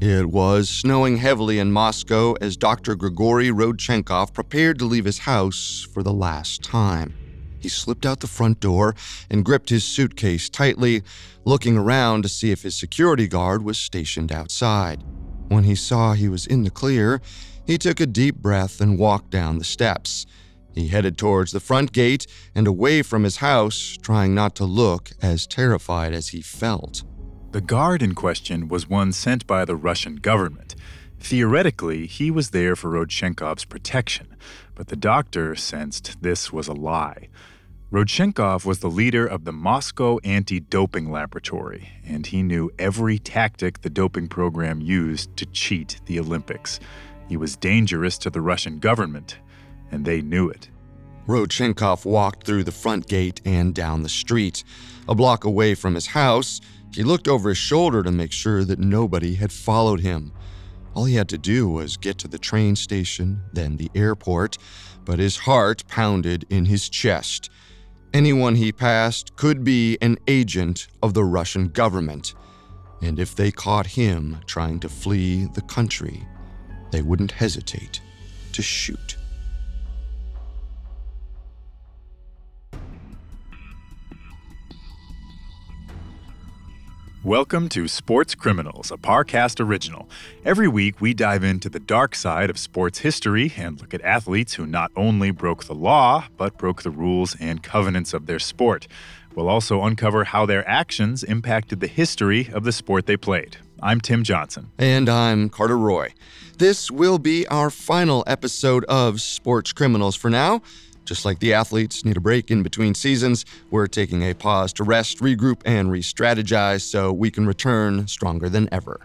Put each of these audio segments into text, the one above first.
It was snowing heavily in Moscow as Dr. Grigory Rodchenkov prepared to leave his house for the last time. He slipped out the front door and gripped his suitcase tightly, looking around to see if his security guard was stationed outside. When he saw he was in the clear, he took a deep breath and walked down the steps. He headed towards the front gate and away from his house, trying not to look as terrified as he felt. The guard in question was one sent by the Russian government. Theoretically, he was there for Rodchenkov's protection, but the doctor sensed this was a lie. Rodchenkov was the leader of the Moscow Anti Doping Laboratory, and he knew every tactic the doping program used to cheat the Olympics. He was dangerous to the Russian government, and they knew it. Rodchenkov walked through the front gate and down the street. A block away from his house, he looked over his shoulder to make sure that nobody had followed him. All he had to do was get to the train station, then the airport, but his heart pounded in his chest. Anyone he passed could be an agent of the Russian government. And if they caught him trying to flee the country, they wouldn't hesitate to shoot. Welcome to Sports Criminals, a Parcast original. Every week, we dive into the dark side of sports history and look at athletes who not only broke the law, but broke the rules and covenants of their sport. We'll also uncover how their actions impacted the history of the sport they played. I'm Tim Johnson. And I'm Carter Roy. This will be our final episode of Sports Criminals for now. Just like the athletes need a break in between seasons, we're taking a pause to rest, regroup, and re strategize so we can return stronger than ever.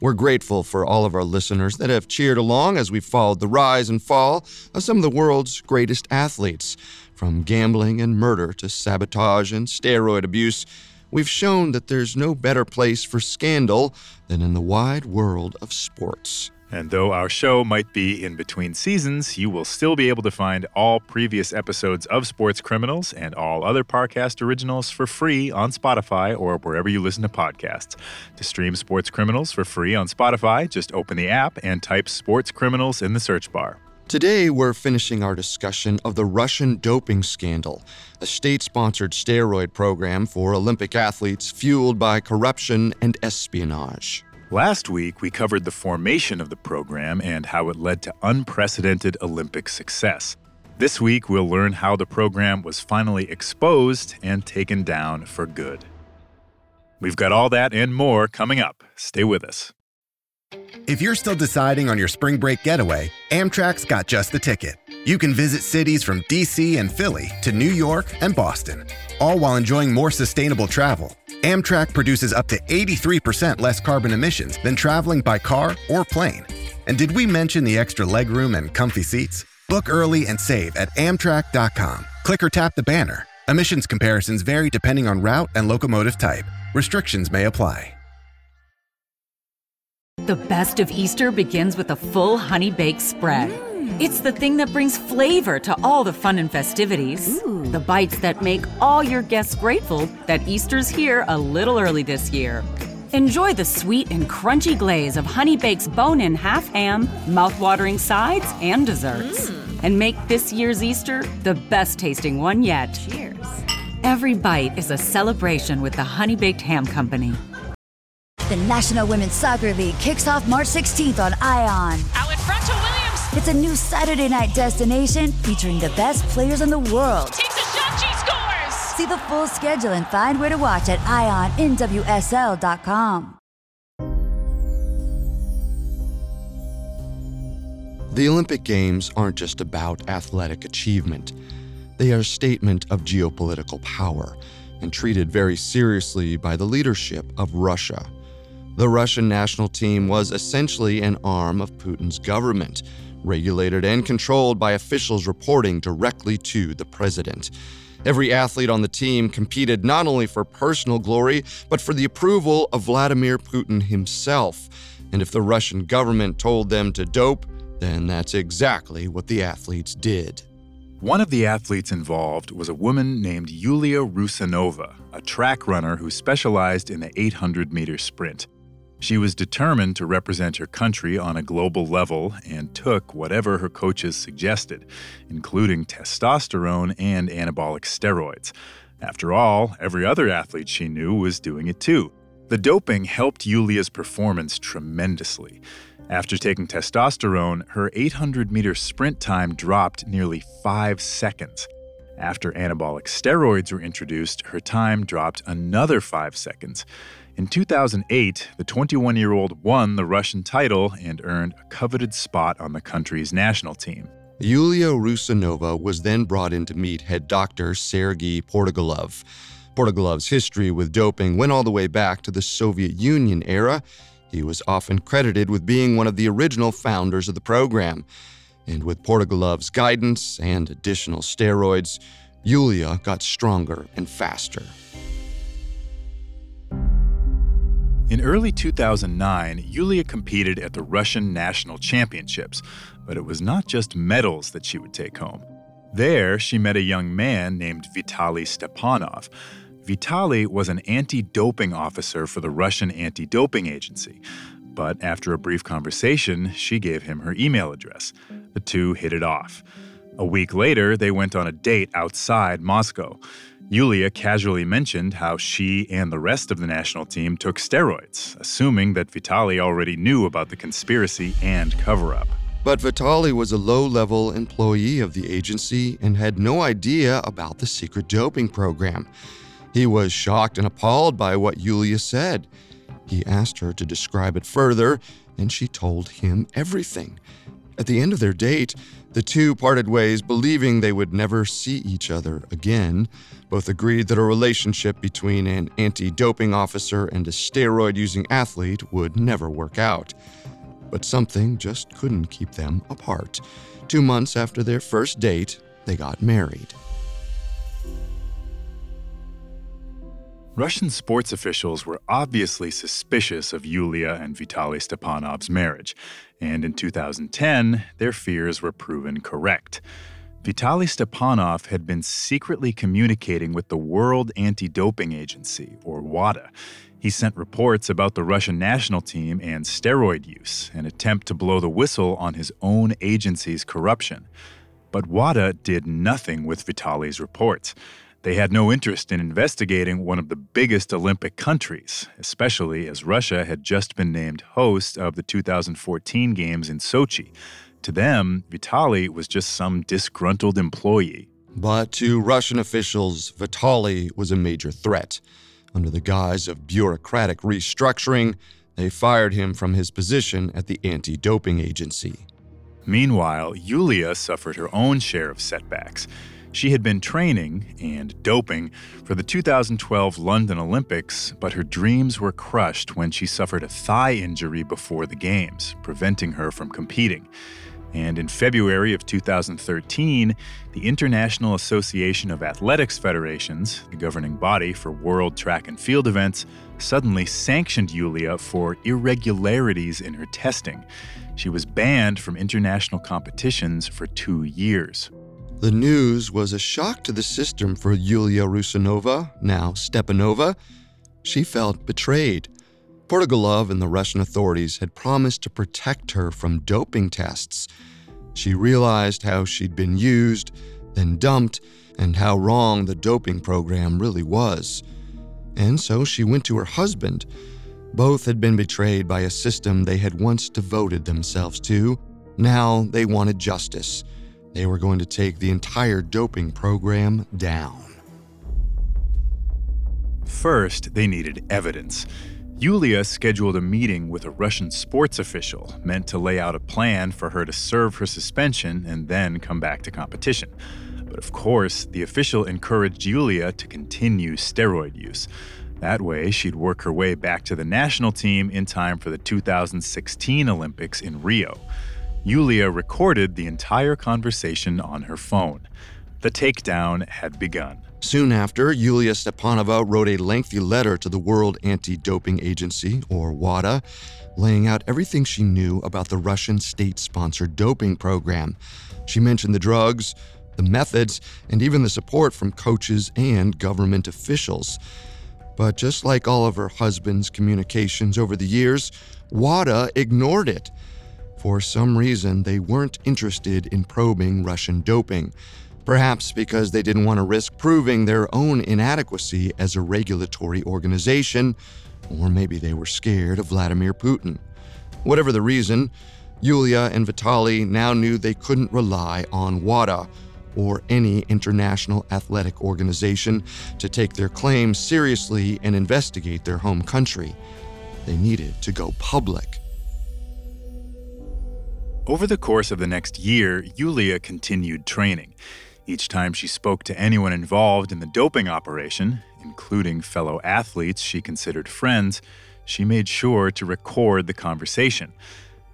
We're grateful for all of our listeners that have cheered along as we've followed the rise and fall of some of the world's greatest athletes. From gambling and murder to sabotage and steroid abuse, we've shown that there's no better place for scandal than in the wide world of sports. And though our show might be in between seasons, you will still be able to find all previous episodes of Sports Criminals and all other Parcast originals for free on Spotify or wherever you listen to podcasts. To stream Sports Criminals for free on Spotify, just open the app and type Sports Criminals in the search bar. Today, we're finishing our discussion of the Russian doping scandal, a state sponsored steroid program for Olympic athletes fueled by corruption and espionage. Last week, we covered the formation of the program and how it led to unprecedented Olympic success. This week, we'll learn how the program was finally exposed and taken down for good. We've got all that and more coming up. Stay with us. If you're still deciding on your spring break getaway, Amtrak's got just the ticket. You can visit cities from DC and Philly to New York and Boston, all while enjoying more sustainable travel. Amtrak produces up to 83% less carbon emissions than traveling by car or plane. And did we mention the extra legroom and comfy seats? Book early and save at Amtrak.com. Click or tap the banner. Emissions comparisons vary depending on route and locomotive type. Restrictions may apply. The best of Easter begins with a full honey baked spread. It's the thing that brings flavor to all the fun and festivities. The bites that make all your guests grateful that Easter's here a little early this year. Enjoy the sweet and crunchy glaze of Honey Bake's bone in half ham, mouth-watering sides, and desserts. Mm. And make this year's Easter the best tasting one yet. Cheers. Every bite is a celebration with the Honey Baked Ham Company. The National Women's Soccer League kicks off March 16th on ION. It's a new Saturday night destination featuring the best players in the world. Takes a shot, she scores. See the full schedule and find where to watch at IONNWSL.com. The Olympic Games aren't just about athletic achievement, they are a statement of geopolitical power and treated very seriously by the leadership of Russia. The Russian national team was essentially an arm of Putin's government, regulated and controlled by officials reporting directly to the president. Every athlete on the team competed not only for personal glory, but for the approval of Vladimir Putin himself. And if the Russian government told them to dope, then that's exactly what the athletes did. One of the athletes involved was a woman named Yulia Rusanova, a track runner who specialized in the 800 meter sprint. She was determined to represent her country on a global level and took whatever her coaches suggested, including testosterone and anabolic steroids. After all, every other athlete she knew was doing it too. The doping helped Yulia's performance tremendously. After taking testosterone, her 800 meter sprint time dropped nearly five seconds. After anabolic steroids were introduced, her time dropped another five seconds. In 2008, the 21 year old won the Russian title and earned a coveted spot on the country's national team. Yulia Rusanova was then brought in to meet head doctor Sergei Portugalov. Portugalov's history with doping went all the way back to the Soviet Union era. He was often credited with being one of the original founders of the program. And with Portugalov's guidance and additional steroids, Yulia got stronger and faster. In early 2009, Yulia competed at the Russian National Championships, but it was not just medals that she would take home. There, she met a young man named Vitaly Stepanov. Vitaly was an anti doping officer for the Russian anti doping agency. But after a brief conversation, she gave him her email address. The two hit it off. A week later, they went on a date outside Moscow. Yulia casually mentioned how she and the rest of the national team took steroids, assuming that Vitaly already knew about the conspiracy and cover up. But Vitaly was a low level employee of the agency and had no idea about the secret doping program. He was shocked and appalled by what Yulia said. He asked her to describe it further, and she told him everything. At the end of their date, the two parted ways believing they would never see each other again. Both agreed that a relationship between an anti doping officer and a steroid using athlete would never work out. But something just couldn't keep them apart. Two months after their first date, they got married. Russian sports officials were obviously suspicious of Yulia and Vitaly Stepanov's marriage, and in 2010, their fears were proven correct. Vitaly Stepanov had been secretly communicating with the World Anti Doping Agency, or WADA. He sent reports about the Russian national team and steroid use, an attempt to blow the whistle on his own agency's corruption. But WADA did nothing with Vitaly's reports. They had no interest in investigating one of the biggest Olympic countries, especially as Russia had just been named host of the 2014 Games in Sochi. To them, Vitaly was just some disgruntled employee. But to Russian officials, Vitaly was a major threat. Under the guise of bureaucratic restructuring, they fired him from his position at the anti doping agency. Meanwhile, Yulia suffered her own share of setbacks. She had been training and doping for the 2012 London Olympics, but her dreams were crushed when she suffered a thigh injury before the Games, preventing her from competing. And in February of 2013, the International Association of Athletics Federations, the governing body for world track and field events, suddenly sanctioned Yulia for irregularities in her testing. She was banned from international competitions for two years. The news was a shock to the system for Yulia Rusanova, now Stepanova. She felt betrayed. Portugalov and the Russian authorities had promised to protect her from doping tests. She realized how she'd been used, then dumped, and how wrong the doping program really was. And so she went to her husband. Both had been betrayed by a system they had once devoted themselves to. Now they wanted justice. They were going to take the entire doping program down. First, they needed evidence. Yulia scheduled a meeting with a Russian sports official meant to lay out a plan for her to serve her suspension and then come back to competition. But of course, the official encouraged Yulia to continue steroid use. That way, she'd work her way back to the national team in time for the 2016 Olympics in Rio. Yulia recorded the entire conversation on her phone. The takedown had begun. Soon after, Yulia Stepanova wrote a lengthy letter to the World Anti Doping Agency, or WADA, laying out everything she knew about the Russian state sponsored doping program. She mentioned the drugs, the methods, and even the support from coaches and government officials. But just like all of her husband's communications over the years, WADA ignored it. For some reason, they weren't interested in probing Russian doping, perhaps because they didn't want to risk proving their own inadequacy as a regulatory organization, or maybe they were scared of Vladimir Putin. Whatever the reason, Yulia and Vitaly now knew they couldn't rely on WADA or any international athletic organization to take their claims seriously and investigate their home country. They needed to go public. Over the course of the next year, Yulia continued training. Each time she spoke to anyone involved in the doping operation, including fellow athletes she considered friends, she made sure to record the conversation.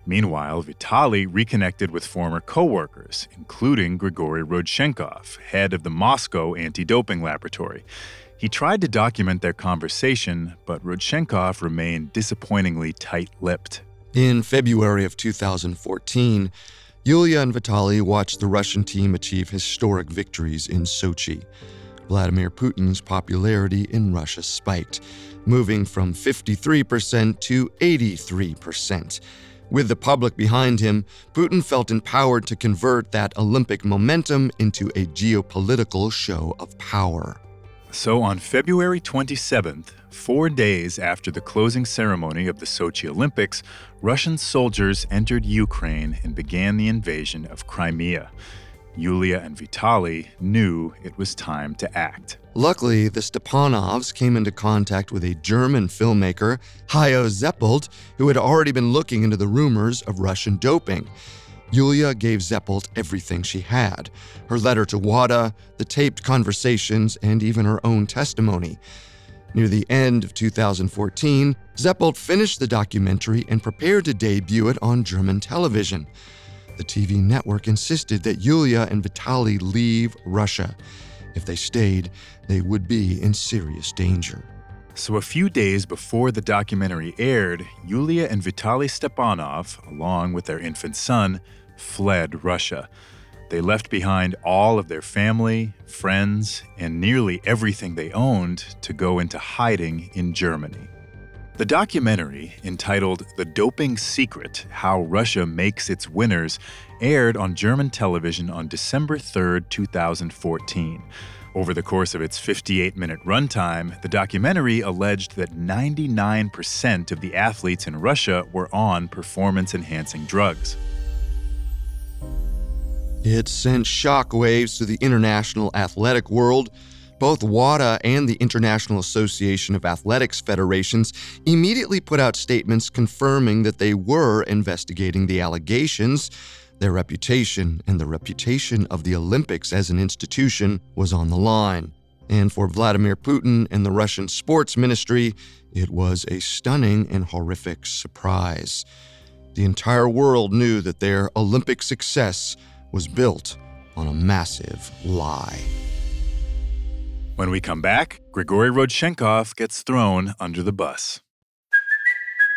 Meanwhile, Vitaly reconnected with former coworkers, including Grigory Rodchenkov, head of the Moscow anti-doping laboratory. He tried to document their conversation, but Rodchenkov remained disappointingly tight-lipped. In February of 2014, Yulia and Vitaly watched the Russian team achieve historic victories in Sochi. Vladimir Putin's popularity in Russia spiked, moving from 53% to 83%. With the public behind him, Putin felt empowered to convert that Olympic momentum into a geopolitical show of power. So on February 27th, four days after the closing ceremony of the Sochi Olympics, Russian soldiers entered Ukraine and began the invasion of Crimea. Yulia and Vitaly knew it was time to act. Luckily, the Stepanovs came into contact with a German filmmaker, Hajo Seppelt, who had already been looking into the rumors of Russian doping. Yulia gave Seppelt everything she had her letter to WADA, the taped conversations, and even her own testimony. Near the end of 2014, Seppelt finished the documentary and prepared to debut it on German television. The TV network insisted that Yulia and Vitaly leave Russia. If they stayed, they would be in serious danger. So, a few days before the documentary aired, Yulia and Vitaly Stepanov, along with their infant son, fled Russia. They left behind all of their family, friends, and nearly everything they owned to go into hiding in Germany. The documentary, entitled The Doping Secret How Russia Makes Its Winners, aired on German television on December 3, 2014. Over the course of its 58 minute runtime, the documentary alleged that 99% of the athletes in Russia were on performance enhancing drugs. It sent shockwaves to the international athletic world both WADA and the International Association of Athletics Federations immediately put out statements confirming that they were investigating the allegations. Their reputation and the reputation of the Olympics as an institution was on the line. And for Vladimir Putin and the Russian sports ministry, it was a stunning and horrific surprise. The entire world knew that their Olympic success was built on a massive lie. When we come back, Grigory Rodchenkov gets thrown under the bus.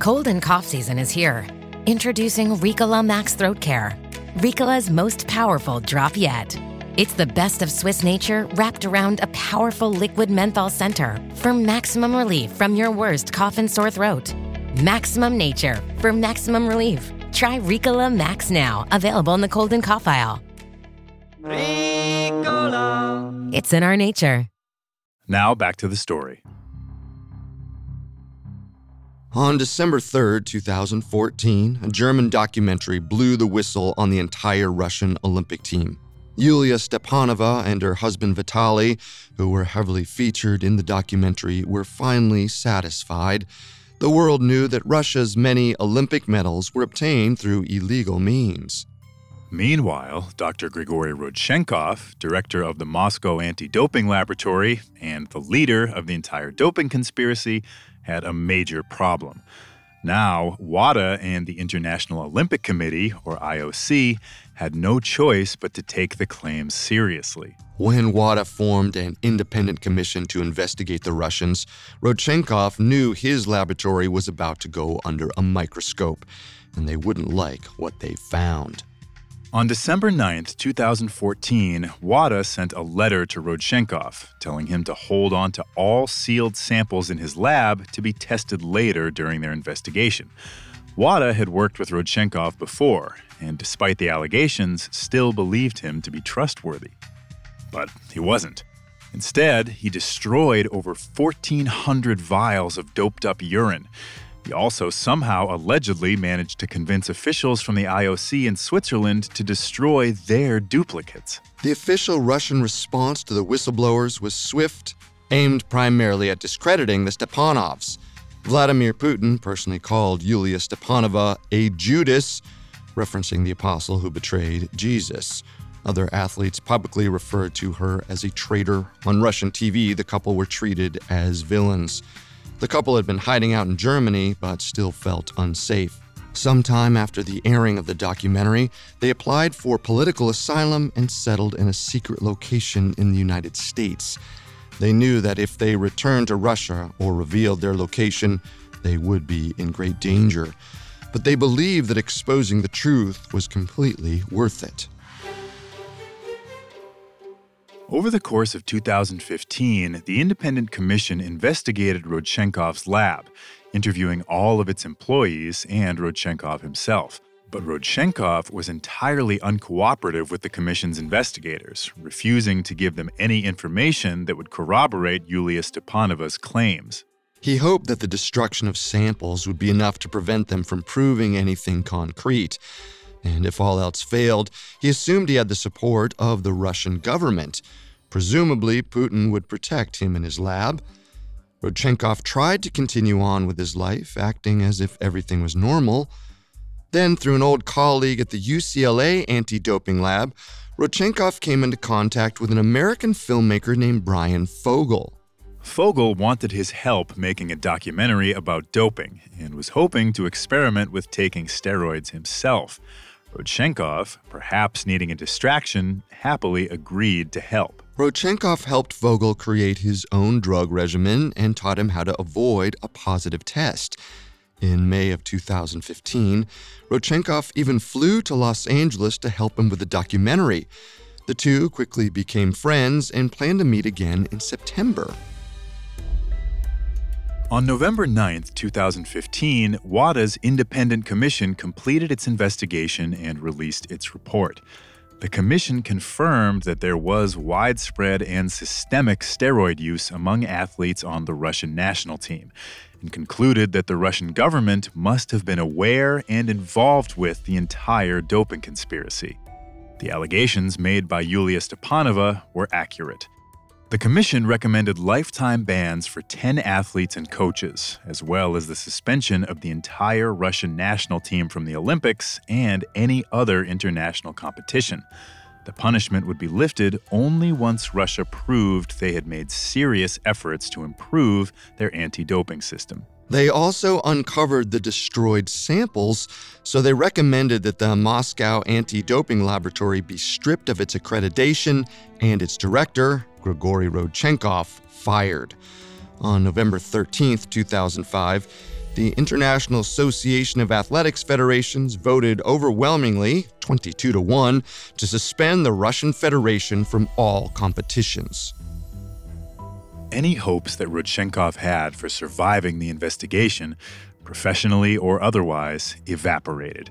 Cold and cough season is here. Introducing Ricola Max Throat Care, Ricola's most powerful drop yet. It's the best of Swiss nature wrapped around a powerful liquid menthol center for maximum relief from your worst cough and sore throat. Maximum nature for maximum relief. Try Ricola Max now, available in the cold and cough aisle. Ricola. It's in our nature. Now back to the story. On December 3, 2014, a German documentary blew the whistle on the entire Russian Olympic team. Yulia Stepanova and her husband Vitaly, who were heavily featured in the documentary, were finally satisfied. The world knew that Russia's many Olympic medals were obtained through illegal means. Meanwhile, Dr. Grigory Rodchenkov, director of the Moscow Anti Doping Laboratory and the leader of the entire doping conspiracy, had a major problem. Now, WADA and the International Olympic Committee, or IOC, had no choice but to take the claims seriously. When WADA formed an independent commission to investigate the Russians, Rodchenkov knew his laboratory was about to go under a microscope, and they wouldn't like what they found. On December 9, 2014, WADA sent a letter to Rodchenkov telling him to hold on to all sealed samples in his lab to be tested later during their investigation. WADA had worked with Rodchenkov before, and despite the allegations, still believed him to be trustworthy. But he wasn't. Instead, he destroyed over 1,400 vials of doped up urine he also somehow allegedly managed to convince officials from the IOC in Switzerland to destroy their duplicates. The official Russian response to the whistleblowers was swift, aimed primarily at discrediting the Stepanovs. Vladimir Putin personally called Yulia Stepanova a Judas, referencing the apostle who betrayed Jesus. Other athletes publicly referred to her as a traitor. On Russian TV, the couple were treated as villains. The couple had been hiding out in Germany, but still felt unsafe. Sometime after the airing of the documentary, they applied for political asylum and settled in a secret location in the United States. They knew that if they returned to Russia or revealed their location, they would be in great danger. But they believed that exposing the truth was completely worth it. Over the course of 2015, the Independent Commission investigated Rodchenkov's lab, interviewing all of its employees and Rodchenkov himself. But Rodchenkov was entirely uncooperative with the Commission's investigators, refusing to give them any information that would corroborate Yulia Stepanova's claims. He hoped that the destruction of samples would be enough to prevent them from proving anything concrete. And if all else failed, he assumed he had the support of the Russian government. Presumably, Putin would protect him in his lab. Rodchenkov tried to continue on with his life, acting as if everything was normal. Then, through an old colleague at the UCLA anti doping lab, Rodchenkov came into contact with an American filmmaker named Bryan Fogel. Fogel wanted his help making a documentary about doping and was hoping to experiment with taking steroids himself. Rodchenkov, perhaps needing a distraction, happily agreed to help. Rodchenkov helped Fogel create his own drug regimen and taught him how to avoid a positive test. In May of 2015, Rodchenkov even flew to Los Angeles to help him with the documentary. The two quickly became friends and planned to meet again in September. On November 9, 2015, WADA's independent commission completed its investigation and released its report. The commission confirmed that there was widespread and systemic steroid use among athletes on the Russian national team and concluded that the Russian government must have been aware and involved with the entire doping conspiracy. The allegations made by Yulia Stepanova were accurate. The commission recommended lifetime bans for 10 athletes and coaches, as well as the suspension of the entire Russian national team from the Olympics and any other international competition. The punishment would be lifted only once Russia proved they had made serious efforts to improve their anti doping system. They also uncovered the destroyed samples, so they recommended that the Moscow anti doping laboratory be stripped of its accreditation and its director, Grigory Rodchenkov, fired. On November 13, 2005, the International Association of Athletics Federations voted overwhelmingly, 22 to 1, to suspend the Russian Federation from all competitions. Any hopes that Rodchenkov had for surviving the investigation, professionally or otherwise, evaporated.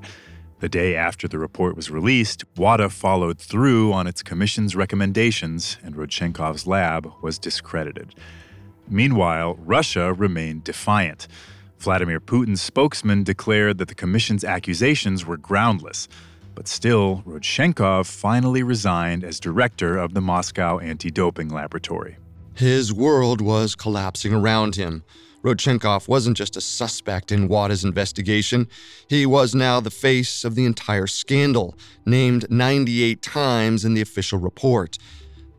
The day after the report was released, WADA followed through on its commission's recommendations, and Rodchenkov's lab was discredited. Meanwhile, Russia remained defiant. Vladimir Putin's spokesman declared that the commission's accusations were groundless. But still, Rodchenkov finally resigned as director of the Moscow anti doping laboratory. His world was collapsing around him. Rodchenkov wasn't just a suspect in Wada's investigation, he was now the face of the entire scandal, named 98 times in the official report.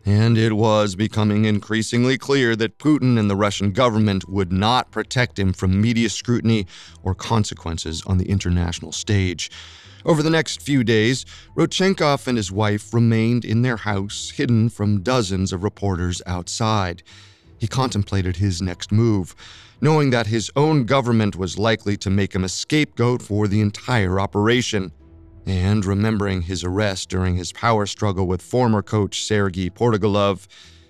And it was becoming increasingly clear that Putin and the Russian government would not protect him from media scrutiny or consequences on the international stage. Over the next few days, Rodchenkov and his wife remained in their house, hidden from dozens of reporters outside. He contemplated his next move, knowing that his own government was likely to make him a scapegoat for the entire operation. And remembering his arrest during his power struggle with former coach Sergei Portugalov,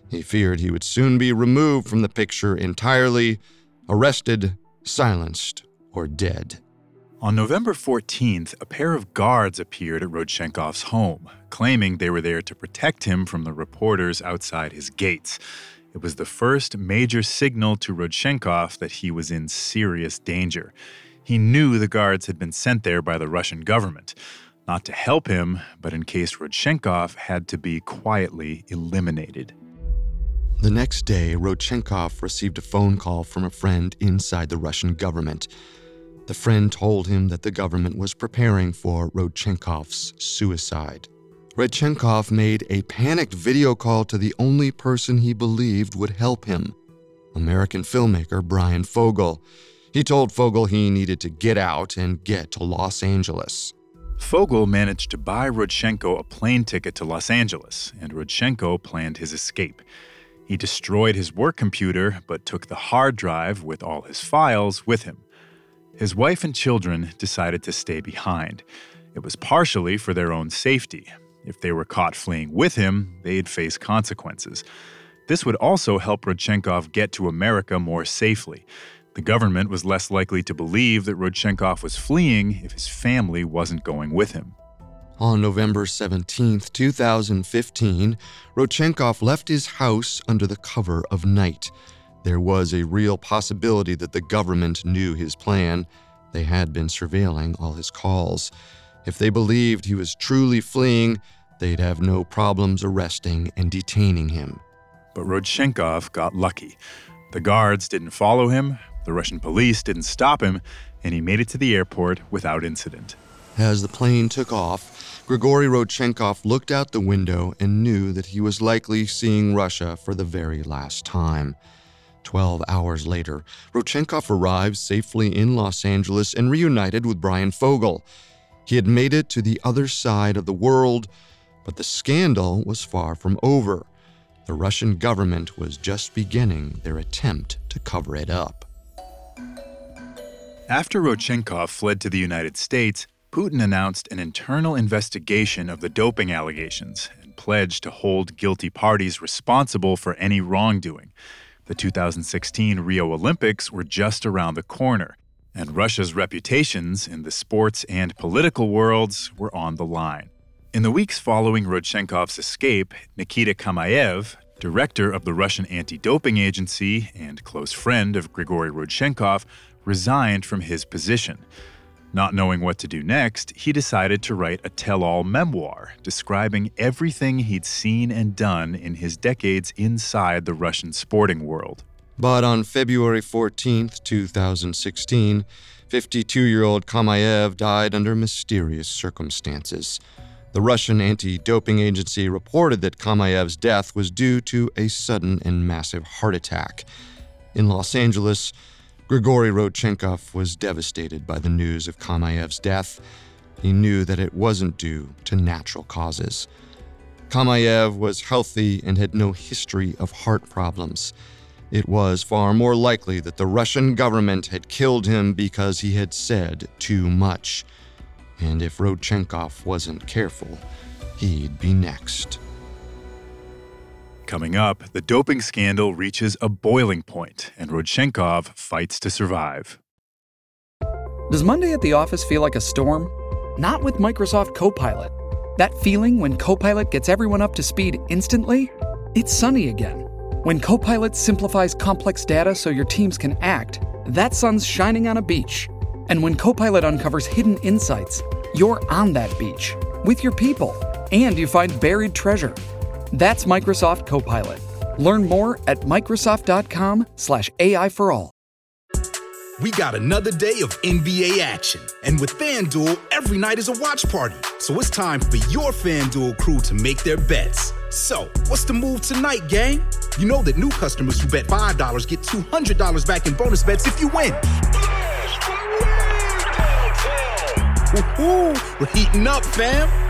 he feared he would soon be removed from the picture entirely, arrested, silenced, or dead. On November 14th, a pair of guards appeared at Rodchenkov's home, claiming they were there to protect him from the reporters outside his gates. It was the first major signal to Rodchenkov that he was in serious danger. He knew the guards had been sent there by the Russian government, not to help him, but in case Rodchenkov had to be quietly eliminated. The next day, Rodchenkov received a phone call from a friend inside the Russian government. The friend told him that the government was preparing for Rodchenkov's suicide. Rodchenkov made a panicked video call to the only person he believed would help him American filmmaker Bryan Fogel. He told Fogel he needed to get out and get to Los Angeles. Fogel managed to buy Rodchenko a plane ticket to Los Angeles, and Rodchenko planned his escape. He destroyed his work computer, but took the hard drive with all his files with him. His wife and children decided to stay behind. It was partially for their own safety. If they were caught fleeing with him, they'd face consequences. This would also help Rodchenkov get to America more safely. The government was less likely to believe that Rodchenkov was fleeing if his family wasn't going with him. On November 17, 2015, Rodchenkov left his house under the cover of night. There was a real possibility that the government knew his plan. They had been surveilling all his calls. If they believed he was truly fleeing, they'd have no problems arresting and detaining him. But Rodchenkov got lucky. The guards didn't follow him, the Russian police didn't stop him, and he made it to the airport without incident. As the plane took off, Grigory Rodchenkov looked out the window and knew that he was likely seeing Russia for the very last time. Twelve hours later, Rodchenkov arrived safely in Los Angeles and reunited with Bryan Fogel. He had made it to the other side of the world, but the scandal was far from over. The Russian government was just beginning their attempt to cover it up. After Rodchenkov fled to the United States, Putin announced an internal investigation of the doping allegations and pledged to hold guilty parties responsible for any wrongdoing. The 2016 Rio Olympics were just around the corner, and Russia's reputations in the sports and political worlds were on the line. In the weeks following Rodchenkov's escape, Nikita Kamaev, director of the Russian anti doping agency and close friend of Grigory Rodchenkov, resigned from his position. Not knowing what to do next, he decided to write a tell all memoir describing everything he'd seen and done in his decades inside the Russian sporting world. But on February 14, 2016, 52 year old Kamayev died under mysterious circumstances. The Russian anti doping agency reported that Kamayev's death was due to a sudden and massive heart attack. In Los Angeles, Grigory Rodchenkov was devastated by the news of Kamayev's death. He knew that it wasn't due to natural causes. Kamayev was healthy and had no history of heart problems. It was far more likely that the Russian government had killed him because he had said too much. And if Rodchenkov wasn't careful, he'd be next. Coming up, the doping scandal reaches a boiling point, and Rodchenkov fights to survive. Does Monday at the office feel like a storm? Not with Microsoft Copilot. That feeling when Copilot gets everyone up to speed instantly? It's sunny again. When Copilot simplifies complex data so your teams can act, that sun's shining on a beach. And when Copilot uncovers hidden insights, you're on that beach with your people and you find buried treasure. That's Microsoft Copilot. Learn more at Microsoft.com/slash AI for all. We got another day of NBA action. And with FanDuel, every night is a watch party. So it's time for your FanDuel crew to make their bets. So, what's the move tonight, gang? You know that new customers who bet $5 get $200 back in bonus bets if you win. Woo-hoo, we're heating up, fam.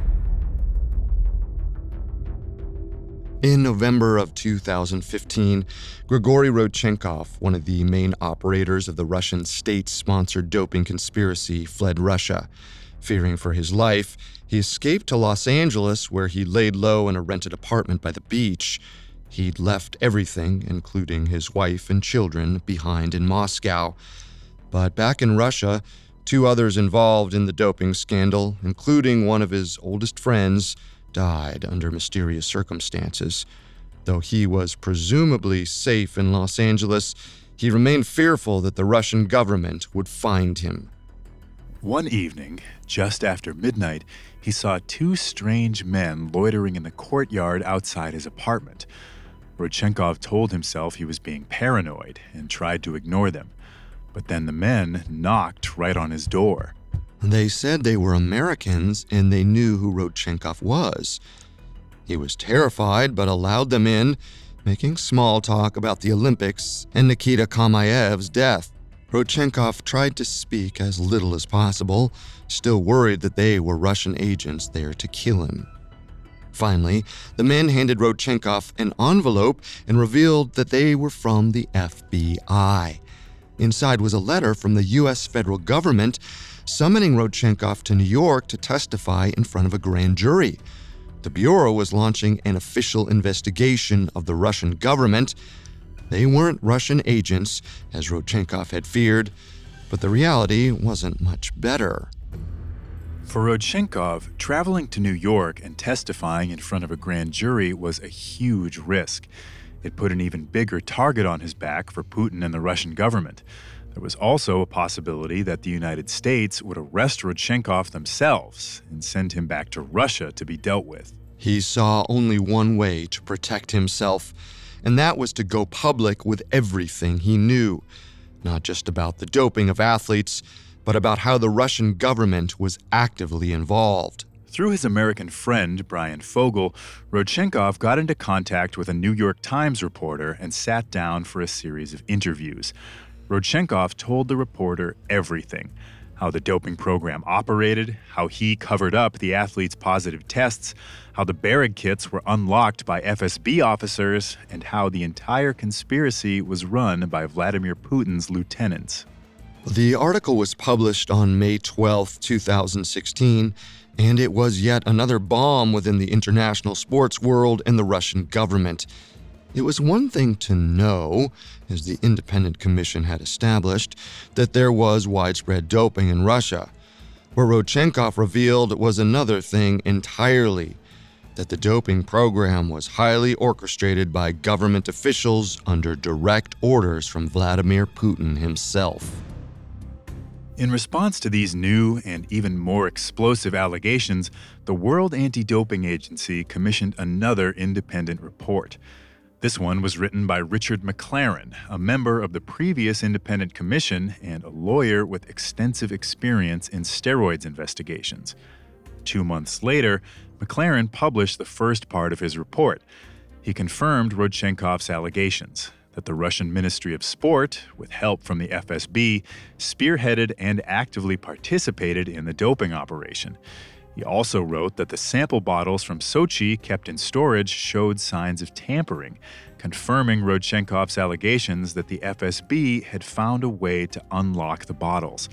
In November of 2015, Grigory Rodchenkov, one of the main operators of the Russian state sponsored doping conspiracy, fled Russia. Fearing for his life, he escaped to Los Angeles, where he laid low in a rented apartment by the beach. He'd left everything, including his wife and children, behind in Moscow. But back in Russia, two others involved in the doping scandal, including one of his oldest friends, died under mysterious circumstances. Though he was presumably safe in Los Angeles, he remained fearful that the Russian government would find him. One evening, just after midnight, he saw two strange men loitering in the courtyard outside his apartment. Rodchenkov told himself he was being paranoid and tried to ignore them. But then the men knocked right on his door. They said they were Americans and they knew who Rodchenkov was. He was terrified but allowed them in, making small talk about the Olympics and Nikita Kamaev's death. Rodchenkov tried to speak as little as possible, still worried that they were Russian agents there to kill him. Finally, the men handed Rodchenkov an envelope and revealed that they were from the FBI. Inside was a letter from the U.S. federal government summoning Rodchenkov to New York to testify in front of a grand jury. The Bureau was launching an official investigation of the Russian government. They weren't Russian agents, as Rodchenkov had feared, but the reality wasn't much better. For Rodchenkov, traveling to New York and testifying in front of a grand jury was a huge risk. It put an even bigger target on his back for Putin and the Russian government. There was also a possibility that the United States would arrest Rodchenkov themselves and send him back to Russia to be dealt with. He saw only one way to protect himself, and that was to go public with everything he knew, not just about the doping of athletes, but about how the Russian government was actively involved. Through his American friend, Bryan Fogel, Rodchenkov got into contact with a New York Times reporter and sat down for a series of interviews. Rodchenkov told the reporter everything how the doping program operated, how he covered up the athletes' positive tests, how the BEREG kits were unlocked by FSB officers, and how the entire conspiracy was run by Vladimir Putin's lieutenants. The article was published on May 12, 2016, and it was yet another bomb within the international sports world and the Russian government. It was one thing to know, as the independent commission had established, that there was widespread doping in Russia. What Rodchenkov revealed was another thing entirely that the doping program was highly orchestrated by government officials under direct orders from Vladimir Putin himself. In response to these new and even more explosive allegations, the World Anti Doping Agency commissioned another independent report. This one was written by Richard McLaren, a member of the previous independent commission and a lawyer with extensive experience in steroids investigations. Two months later, McLaren published the first part of his report. He confirmed Rodchenkov's allegations that the Russian Ministry of Sport, with help from the FSB, spearheaded and actively participated in the doping operation. He also wrote that the sample bottles from Sochi kept in storage showed signs of tampering, confirming Rodchenkov's allegations that the FSB had found a way to unlock the bottles.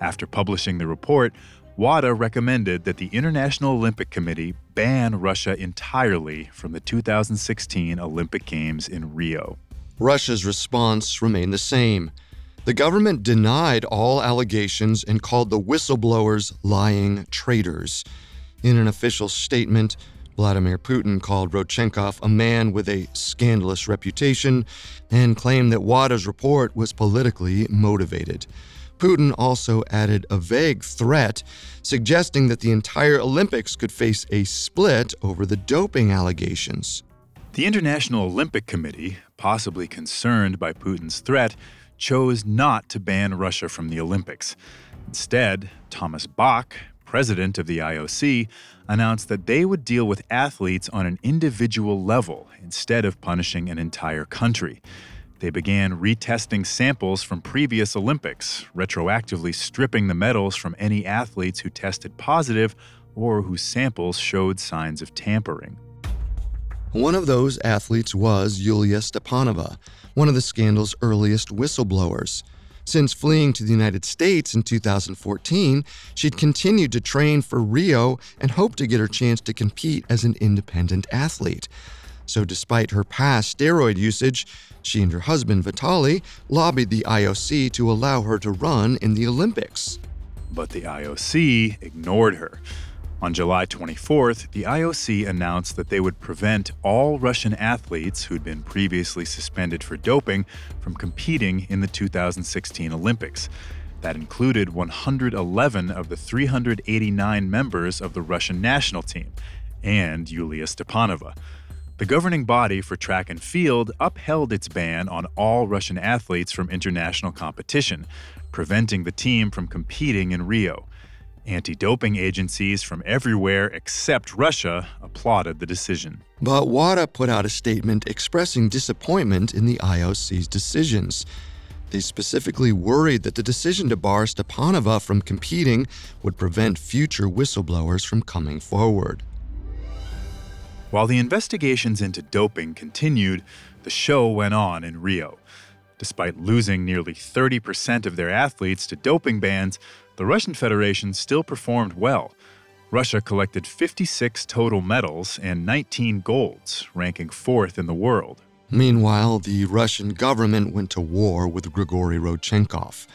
After publishing the report, WADA recommended that the International Olympic Committee ban Russia entirely from the 2016 Olympic Games in Rio. Russia's response remained the same. The government denied all allegations and called the whistleblowers lying traitors. In an official statement, Vladimir Putin called Rodchenkov a man with a scandalous reputation and claimed that WADA's report was politically motivated. Putin also added a vague threat, suggesting that the entire Olympics could face a split over the doping allegations. The International Olympic Committee, possibly concerned by Putin's threat, chose not to ban Russia from the Olympics. Instead, Thomas Bach, president of the IOC, announced that they would deal with athletes on an individual level instead of punishing an entire country. They began retesting samples from previous Olympics, retroactively stripping the medals from any athletes who tested positive or whose samples showed signs of tampering. One of those athletes was Yulia Stepanova, one of the scandal's earliest whistleblowers. Since fleeing to the United States in 2014, she'd continued to train for Rio and hoped to get her chance to compete as an independent athlete. So, despite her past steroid usage, she and her husband Vitaly lobbied the IOC to allow her to run in the Olympics. But the IOC ignored her. On July 24th, the IOC announced that they would prevent all Russian athletes who'd been previously suspended for doping from competing in the 2016 Olympics. That included 111 of the 389 members of the Russian national team and Yulia Stepanova. The governing body for track and field upheld its ban on all Russian athletes from international competition, preventing the team from competing in Rio. Anti doping agencies from everywhere except Russia applauded the decision. But WADA put out a statement expressing disappointment in the IOC's decisions. They specifically worried that the decision to bar Stepanova from competing would prevent future whistleblowers from coming forward. While the investigations into doping continued, the show went on in Rio. Despite losing nearly 30% of their athletes to doping bans, the Russian Federation still performed well. Russia collected 56 total medals and 19 golds, ranking fourth in the world. Meanwhile, the Russian government went to war with Grigory Rodchenkov.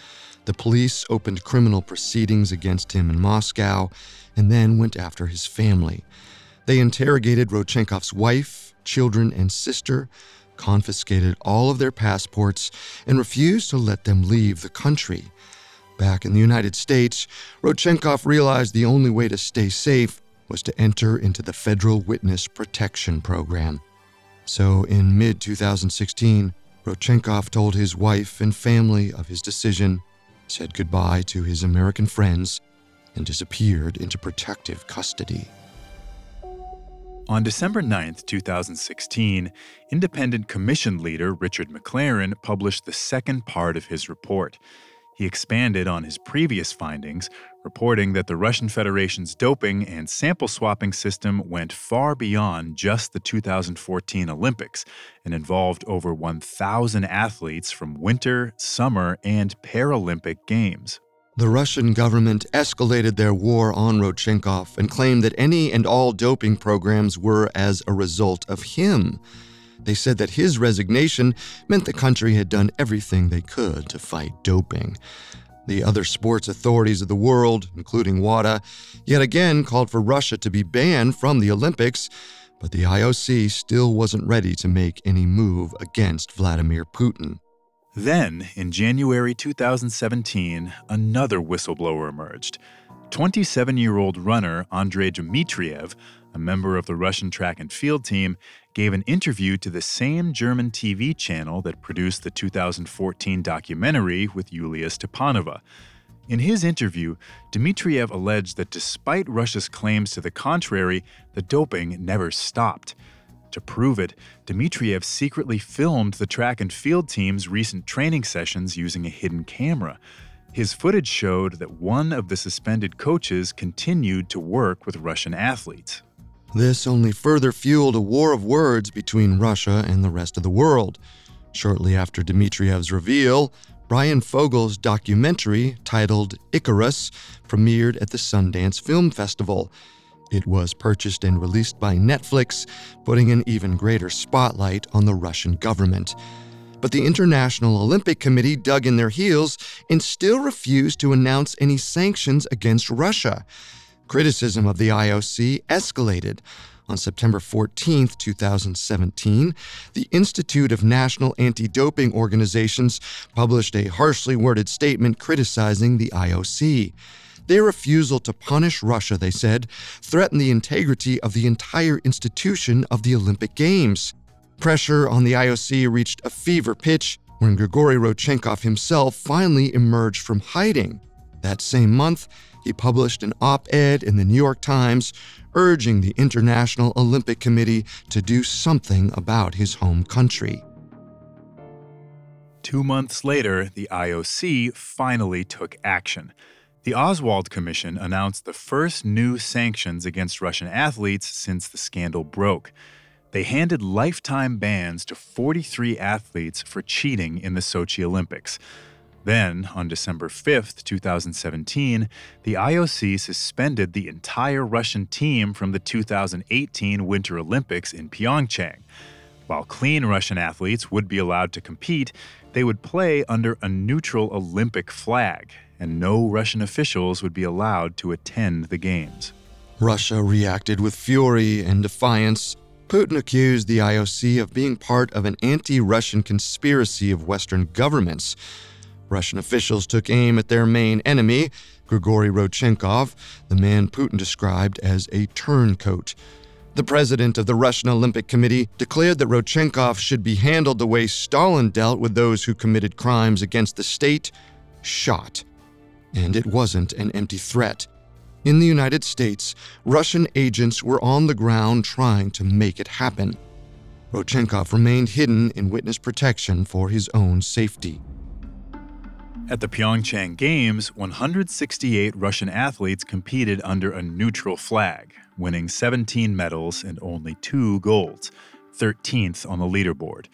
The police opened criminal proceedings against him in Moscow and then went after his family. They interrogated Rodchenkov's wife, children, and sister, confiscated all of their passports, and refused to let them leave the country. Back in the United States, Rodchenkov realized the only way to stay safe was to enter into the Federal Witness Protection Program. So in mid 2016, Rodchenkov told his wife and family of his decision, said goodbye to his American friends, and disappeared into protective custody. On December 9, 2016, independent commission leader Richard McLaren published the second part of his report. He expanded on his previous findings, reporting that the Russian Federation's doping and sample swapping system went far beyond just the 2014 Olympics and involved over 1,000 athletes from winter, summer, and Paralympic Games. The Russian government escalated their war on Rodchenkov and claimed that any and all doping programs were as a result of him. They said that his resignation meant the country had done everything they could to fight doping. The other sports authorities of the world, including WADA, yet again called for Russia to be banned from the Olympics, but the IOC still wasn't ready to make any move against Vladimir Putin. Then, in January 2017, another whistleblower emerged. 27 year old runner Andrei Dmitriev, a member of the Russian track and field team, gave an interview to the same German TV channel that produced the 2014 documentary with Yulia Stepanova. In his interview, Dmitriev alleged that despite Russia's claims to the contrary, the doping never stopped. To prove it, Dmitriev secretly filmed the track and field team's recent training sessions using a hidden camera. His footage showed that one of the suspended coaches continued to work with Russian athletes. This only further fueled a war of words between Russia and the rest of the world. Shortly after Dmitriev's reveal, Bryan Fogel's documentary titled Icarus premiered at the Sundance Film Festival. It was purchased and released by Netflix, putting an even greater spotlight on the Russian government. But the International Olympic Committee dug in their heels and still refused to announce any sanctions against Russia. Criticism of the IOC escalated. On September 14, 2017, the Institute of National Anti Doping Organizations published a harshly worded statement criticizing the IOC. Their refusal to punish Russia, they said, threatened the integrity of the entire institution of the Olympic Games. Pressure on the IOC reached a fever pitch when Grigory Rodchenkov himself finally emerged from hiding. That same month, he published an op ed in the New York Times urging the International Olympic Committee to do something about his home country. Two months later, the IOC finally took action. The Oswald Commission announced the first new sanctions against Russian athletes since the scandal broke. They handed lifetime bans to 43 athletes for cheating in the Sochi Olympics. Then, on December 5, 2017, the IOC suspended the entire Russian team from the 2018 Winter Olympics in Pyeongchang. While clean Russian athletes would be allowed to compete, they would play under a neutral Olympic flag, and no Russian officials would be allowed to attend the Games. Russia reacted with fury and defiance. Putin accused the IOC of being part of an anti Russian conspiracy of Western governments. Russian officials took aim at their main enemy, Grigory Rodchenkov, the man Putin described as a turncoat. The president of the Russian Olympic Committee declared that Rodchenkov should be handled the way Stalin dealt with those who committed crimes against the state shot. And it wasn't an empty threat. In the United States, Russian agents were on the ground trying to make it happen. Rodchenkov remained hidden in witness protection for his own safety. At the Pyeongchang Games, 168 Russian athletes competed under a neutral flag, winning 17 medals and only two golds, 13th on the leaderboard.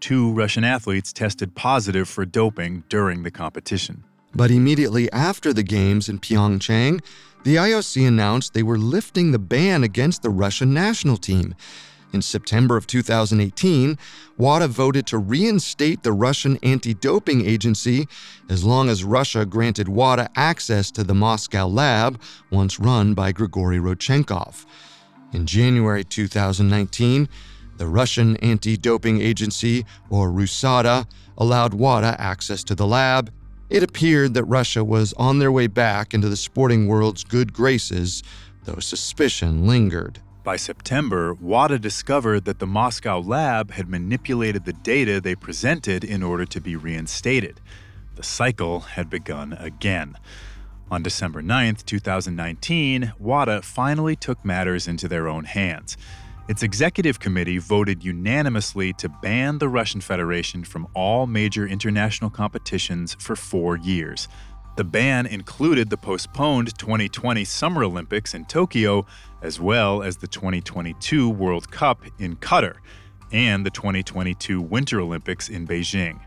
Two Russian athletes tested positive for doping during the competition. But immediately after the Games in Pyeongchang, the IOC announced they were lifting the ban against the Russian national team. In September of 2018, WADA voted to reinstate the Russian anti doping agency as long as Russia granted WADA access to the Moscow lab once run by Grigory Rodchenkov. In January 2019, the Russian anti doping agency, or RUSADA, allowed WADA access to the lab it appeared that Russia was on their way back into the sporting world's good graces, though suspicion lingered. By September, WADA discovered that the Moscow lab had manipulated the data they presented in order to be reinstated. The cycle had begun again. On December 9, 2019, WADA finally took matters into their own hands. Its executive committee voted unanimously to ban the Russian Federation from all major international competitions for four years. The ban included the postponed 2020 Summer Olympics in Tokyo, as well as the 2022 World Cup in Qatar and the 2022 Winter Olympics in Beijing.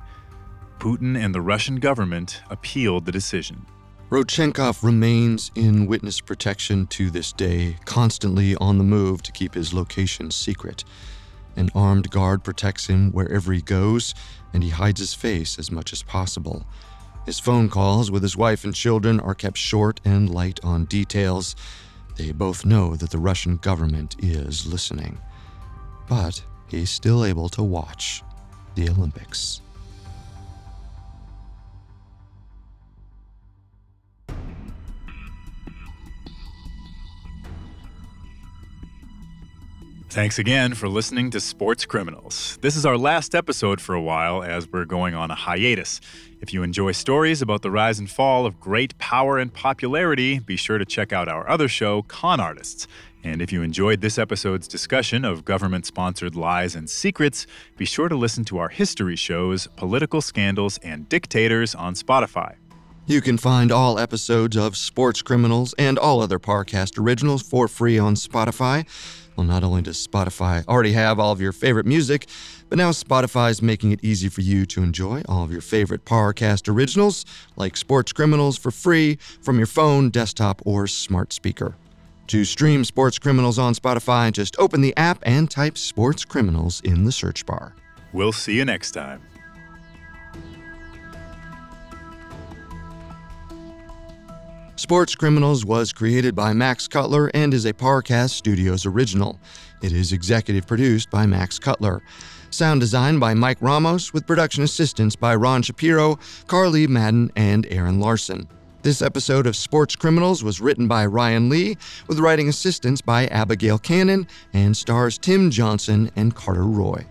Putin and the Russian government appealed the decision. Rodchenkov remains in witness protection to this day, constantly on the move to keep his location secret. An armed guard protects him wherever he goes, and he hides his face as much as possible. His phone calls with his wife and children are kept short and light on details. They both know that the Russian government is listening. But he's still able to watch the Olympics. Thanks again for listening to Sports Criminals. This is our last episode for a while as we're going on a hiatus. If you enjoy stories about the rise and fall of great power and popularity, be sure to check out our other show, Con Artists. And if you enjoyed this episode's discussion of government sponsored lies and secrets, be sure to listen to our history shows, Political Scandals and Dictators on Spotify. You can find all episodes of Sports Criminals and all other Parcast originals for free on Spotify. Well, not only does Spotify already have all of your favorite music, but now Spotify is making it easy for you to enjoy all of your favorite Parcast originals, like Sports Criminals, for free from your phone, desktop, or smart speaker. To stream Sports Criminals on Spotify, just open the app and type Sports Criminals in the search bar. We'll see you next time. Sports Criminals was created by Max Cutler and is a Parcast Studios original. It is executive produced by Max Cutler. Sound design by Mike Ramos, with production assistance by Ron Shapiro, Carly Madden, and Aaron Larson. This episode of Sports Criminals was written by Ryan Lee, with writing assistance by Abigail Cannon, and stars Tim Johnson and Carter Roy.